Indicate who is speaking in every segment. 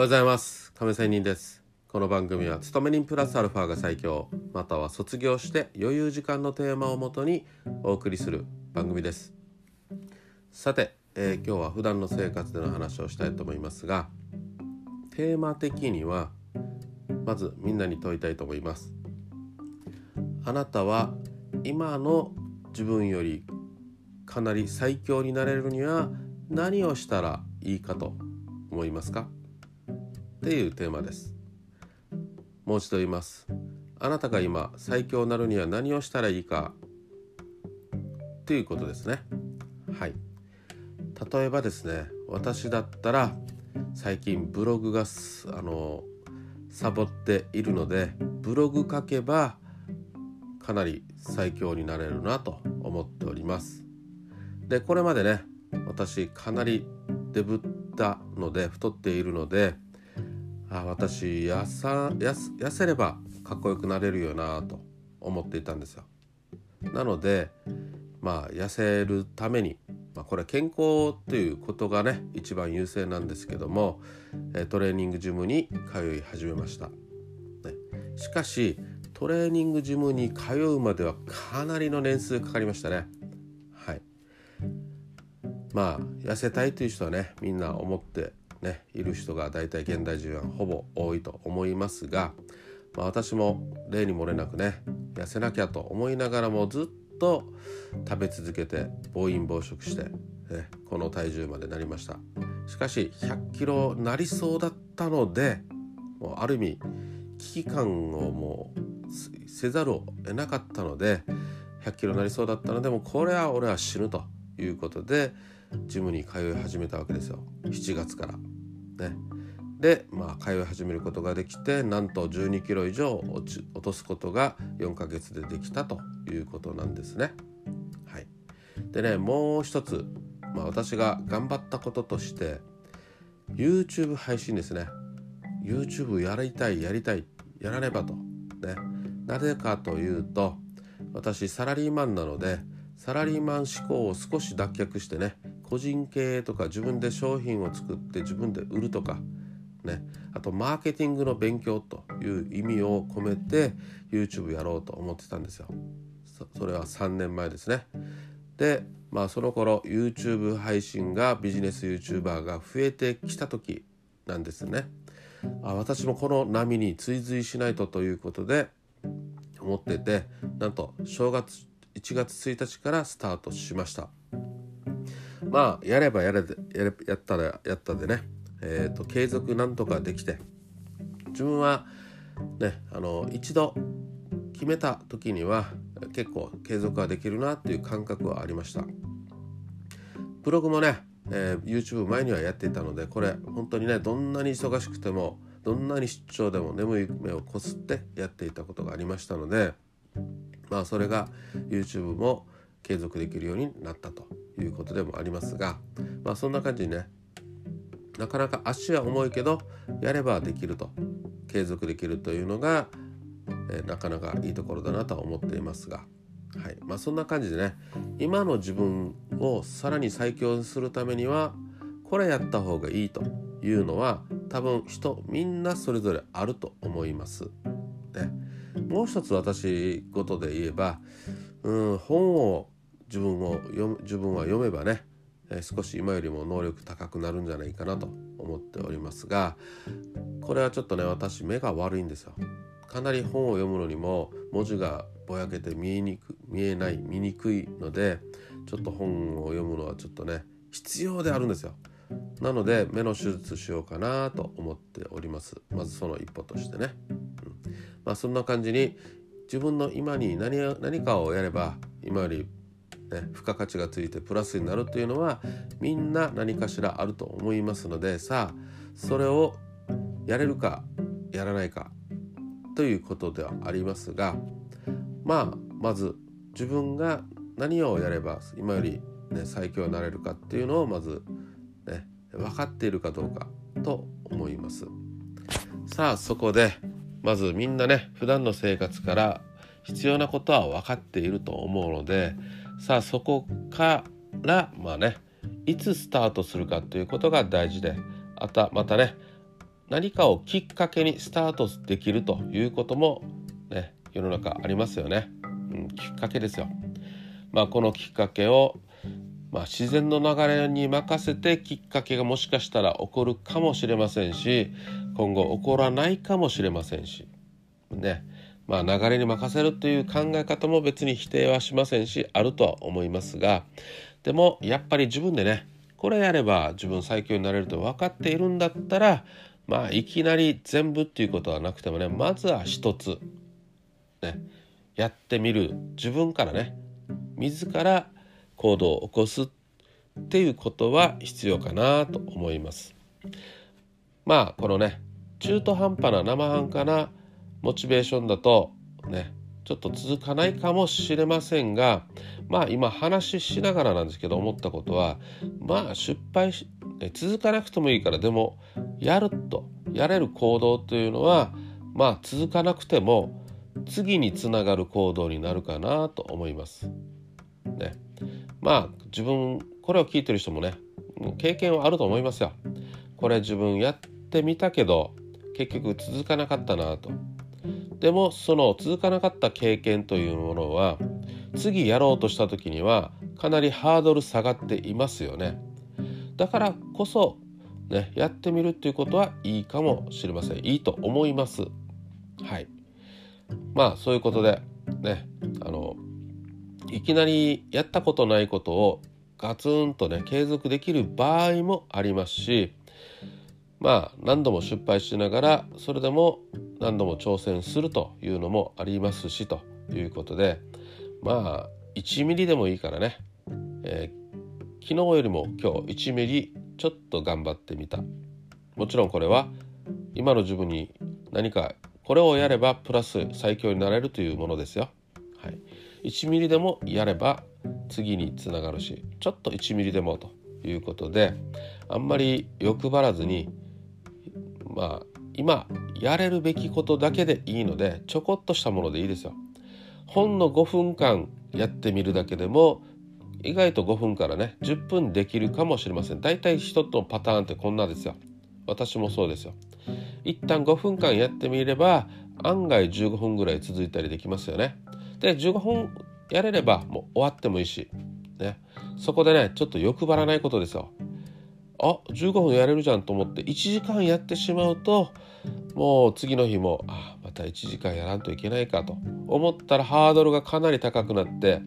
Speaker 1: はございます。亀仙人です。この番組は勤め人プラスアルファが最強または卒業して余裕時間のテーマをもとにお送りする番組です。さて、えー、今日は普段の生活での話をしたいと思いますがテーマ的にはまずみんなに問いたいと思います。あなたは今の自分よりかなり最強になれるには何をしたらいいかと思いますか？っていうテーマです。もう一度言います。あなたが今最強になるには何をしたらいいか。ということですね。はい。例えばですね私だったら最近ブログがあのサボっているのでブログ書けばかなり最強になれるなと思っております。でこれまでね私かなりデブったので太っているのであ私痩さ痩せればかっこよくなれるよなと思っていたんですよ。なのでまあ痩せるために、まあ、これ健康ということがね一番優先なんですけどもトレーニングジムに通い始めました、ね、しかしトレーニングジムに通うまではかなりの年数かかりましたね。はい。まあ痩せたいという人はねみんな思ってねいる人が大体現代人はほぼ多いと思いますが、まあ、私も例に漏れなくね痩せなきゃと思いながらもずっと食べ続けて暴飲暴食して、ね、この体重までなりました。しかし100キロなりそうだったのでもうある意味危機感をもうせざるを得なかったので100キロになりそうだったのでもこれは俺は死ぬということでジムに通い始めたわけですよ。7月から。ね、で、まあ、通い始めることができてなんと1 2キロ以上落ち落とすことが4ヶ月でできたということなんですね。はい、でねもう一つ、まあ、私が頑張ったこととして YouTube 配信ですね。YouTube やりたいやりたいやらねばと。ね。なぜかというと私サラリーマンなのでサラリーマン思考を少し脱却してね個人経営とか自分で商品を作って自分で売るとかね。あとマーケティングの勉強という意味を込めて YouTube やろうと思ってたんですよ。それは3年前ですね。でまあその頃 YouTube 配信がビジネス YouTuber が増えてきた時なんですね。あ私もこの波に追随しないとということで思っててなんと正月1月1日からスタートしました。まあやればやれやれやったらやったでね、えーと、継続なんとかできて自分はねあの一度決めた時には結構継続ができるなっていう感覚はありました。ブログもね、えー、YouTube 前にはやっていたのでこれ本当にねどんなに忙しくてもどんなに出張でも眠い目をこすってやっていたことがありましたのでまあそれが YouTube も継続できるようになったということでもありますがまあそんな感じにねなかなか足は重いけどやればできると継続できるというのが、えー、なかなかいいところだなとは思っていますが、はいまあ、そんな感じでね今の自分をさらに最強にするためにはこれやった方がいいというのは多分人みんなそれぞれあると思います。ね、もう一つ私事で言えば、うん、本を自分を読自分は読めばね、え少し今よりも能力高くなるんじゃないかなと思っておりますがこれはちょっとね私目が悪いんですよ。かなり本を読むのにも文字がぼやけて見えにく見えない見にくいのでちょっと本を読むのはちょっとね必要であるんですよ。なので目の手術しようかなと思っておりますまずその一歩としてね、まあそんな感じに自分の今に何何かをやれば今よりね、付加価値がついてプラスになるというのはみんな何かしらあると思いますのでさあそれをやれるかやらないかということではありますがまあまず自分が何をやれば今より、ね、最強になれるかっていうのをまずね分かっているかどうかと思います。さあそこでまずみんなね普段の生活から必要なことは分かっていると思うのでさあそこからまあねいつスタートするかということが大事であたまたね何かをきっかけにスタートできるということもね世の中ありますよね、うん、きっかけですよ。まあ、このきっかけを、まあ、自然の流れに任せてきっかけがもしかしたら起こるかもしれませんし今後起こらないかもしれませんし。ね。まあ、流れに任せるという考え方も別に否定はしませんしあるとは思いますが。でもやっぱり自分でねこれやれば自分最強になれると分かっているんだったらまあいきなり全部っていうことはなくてもねまずは一つねやってみる自分からね自ら行動を起こすっていうことは必要かなと思います。まあこのね中途半端な生半可なモチベーションだとねちょっと続かないかもしれませんがまあ今話しながらなんですけど思ったことはまあ失敗し続かなくてもいいからでもやるとやれる行動というのはまあ続かなくても次につながる行動になるかなと思います。ね、まあ自分これを聞いてる人もね経験はあると思いますよ。これ自分やってみたけど結局続かなかったなと。でもその続かなかった経験というものは次やろうとした時にはかなりハードル下がっていますよね。だからこそねやってみるっていうことはいいかもしれません。いいと思います。はい。まあそういうことでねあのいきなりやったことないことをガツンとね継続できる場合もありますしまあ何度も失敗しながらそれでも何度も挑戦するというのもありますしということでまあ1ミリでもいいからね、えー、昨日よりも今日1ミリちょっと頑張ってみた。もちろんこれは今の自分に何かこれをやればプラス最強になれるというものですよ。はい、1ミリでもやれば次につながるしちょっと1ミリでもということであんまり欲張らずにまあ今やれるべきことだけでいいのでちょこっとしたものでいいですよ。ほんの5分間やってみるだけでも意外と5分からね10分できるかもしれません。だいたい人とのパターンってこんなですよ。私もそうですよ。一旦5分間やってみれば案外15分ぐらい続いたりできますよね。で15分やれればもう終わってもいいし、ね、そこでねちょっと欲張らないことですよ。あ15分やれるじゃんと思って1時間やってしまうともう次の日もあまた1時間やらんといけないかと思ったらハードルがかなり高くなって、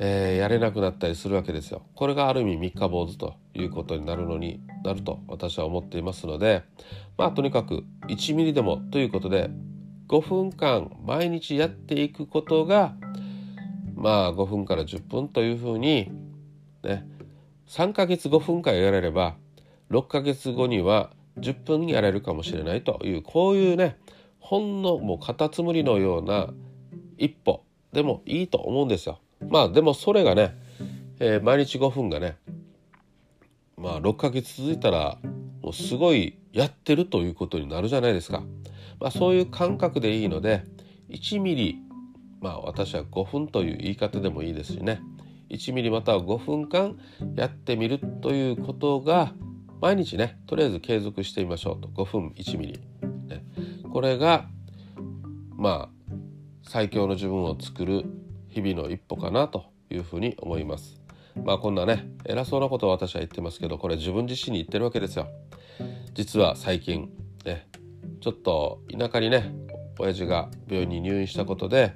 Speaker 1: えー、やれなくなったりするわけですよ。これがある意味三日坊主ということになるのになると私は思っていますのでまあとにかく1ミリでもということで5分間毎日やっていくことがまあ5分から10分というふうにね3ヶ月5分間やれれば6ヶ月後には10分やれるかもしれないというこういうねほんのもうカタツムリのような一歩でもいいと思うんですよ。まあでもそれがね、えー、毎日5分がねまあ6ヶ月続いたらもうすごいやってるということになるじゃないですか。まあ、そういう感覚でいいので1ミリまあ私は5分という言い方でもいいですしね1ミリまたは5分間やってみるということが毎日ねとりあえず継続してみましょうと。5分1ミリ、ね、これがまあ最強の自分を作る日々の一歩かなというふうに思います。まあこんなね偉そうなことを私は言ってますけどこれ自分自身に言ってるわけですよ。実は最近ねちょっと田舎にね親父が病院に入院したことで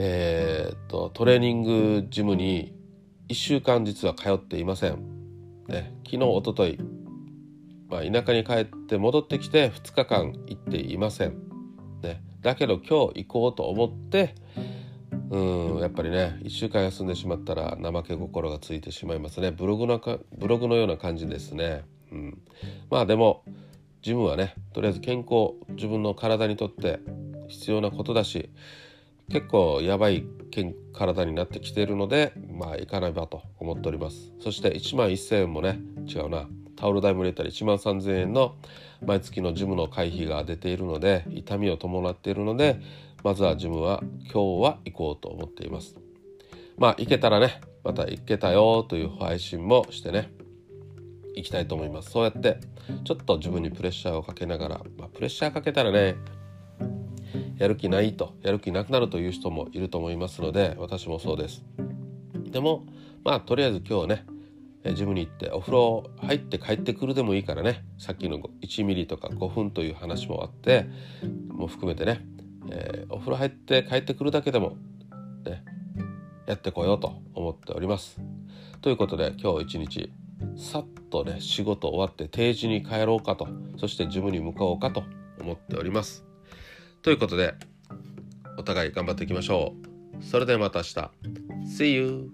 Speaker 1: えー、とトレーニングジムに1週間実は通っていません。ね、昨日おととい、まあ、田舎に帰って戻ってきて2日間行っていません。ね、だけど今日行こうと思ってうんやっぱりね1週間休んでしまったら怠け心がついてしまいますねブログのかブログのような感じですね。うん、まあでもジムはねとりあえず健康自分の体にとって必要なことだし結構やばい体になってきているのでまあ行かないばと思っております。そして1万1000円もね違うな。タオル代も入れたり1万3000円の毎月のジムの会費が出ているので痛みを伴っているのでまずはジムは今日は行こうと思っています。まあ行けたらねまた行けたよという配信もしてねいきたいと思います。そうやってちょっと自分にプレッシャーをかけながら、まあ、プレッシャーかけたらねやる気ないとやる気なくなるという人もいると思いますので私もそうですでもまあとりあえず今日ねジムに行ってお風呂入って帰ってくるでもいいからねさっきの1ミリとか5分という話もあってもう含めてね、えー、お風呂入って帰ってくるだけでもねやってこようと思っております。ということで今日一日さっとね仕事終わって定時に帰ろうかとそしてジムに向かおうかと思っております。ということでお互い頑張っていきましょう。それではまた明日。See you!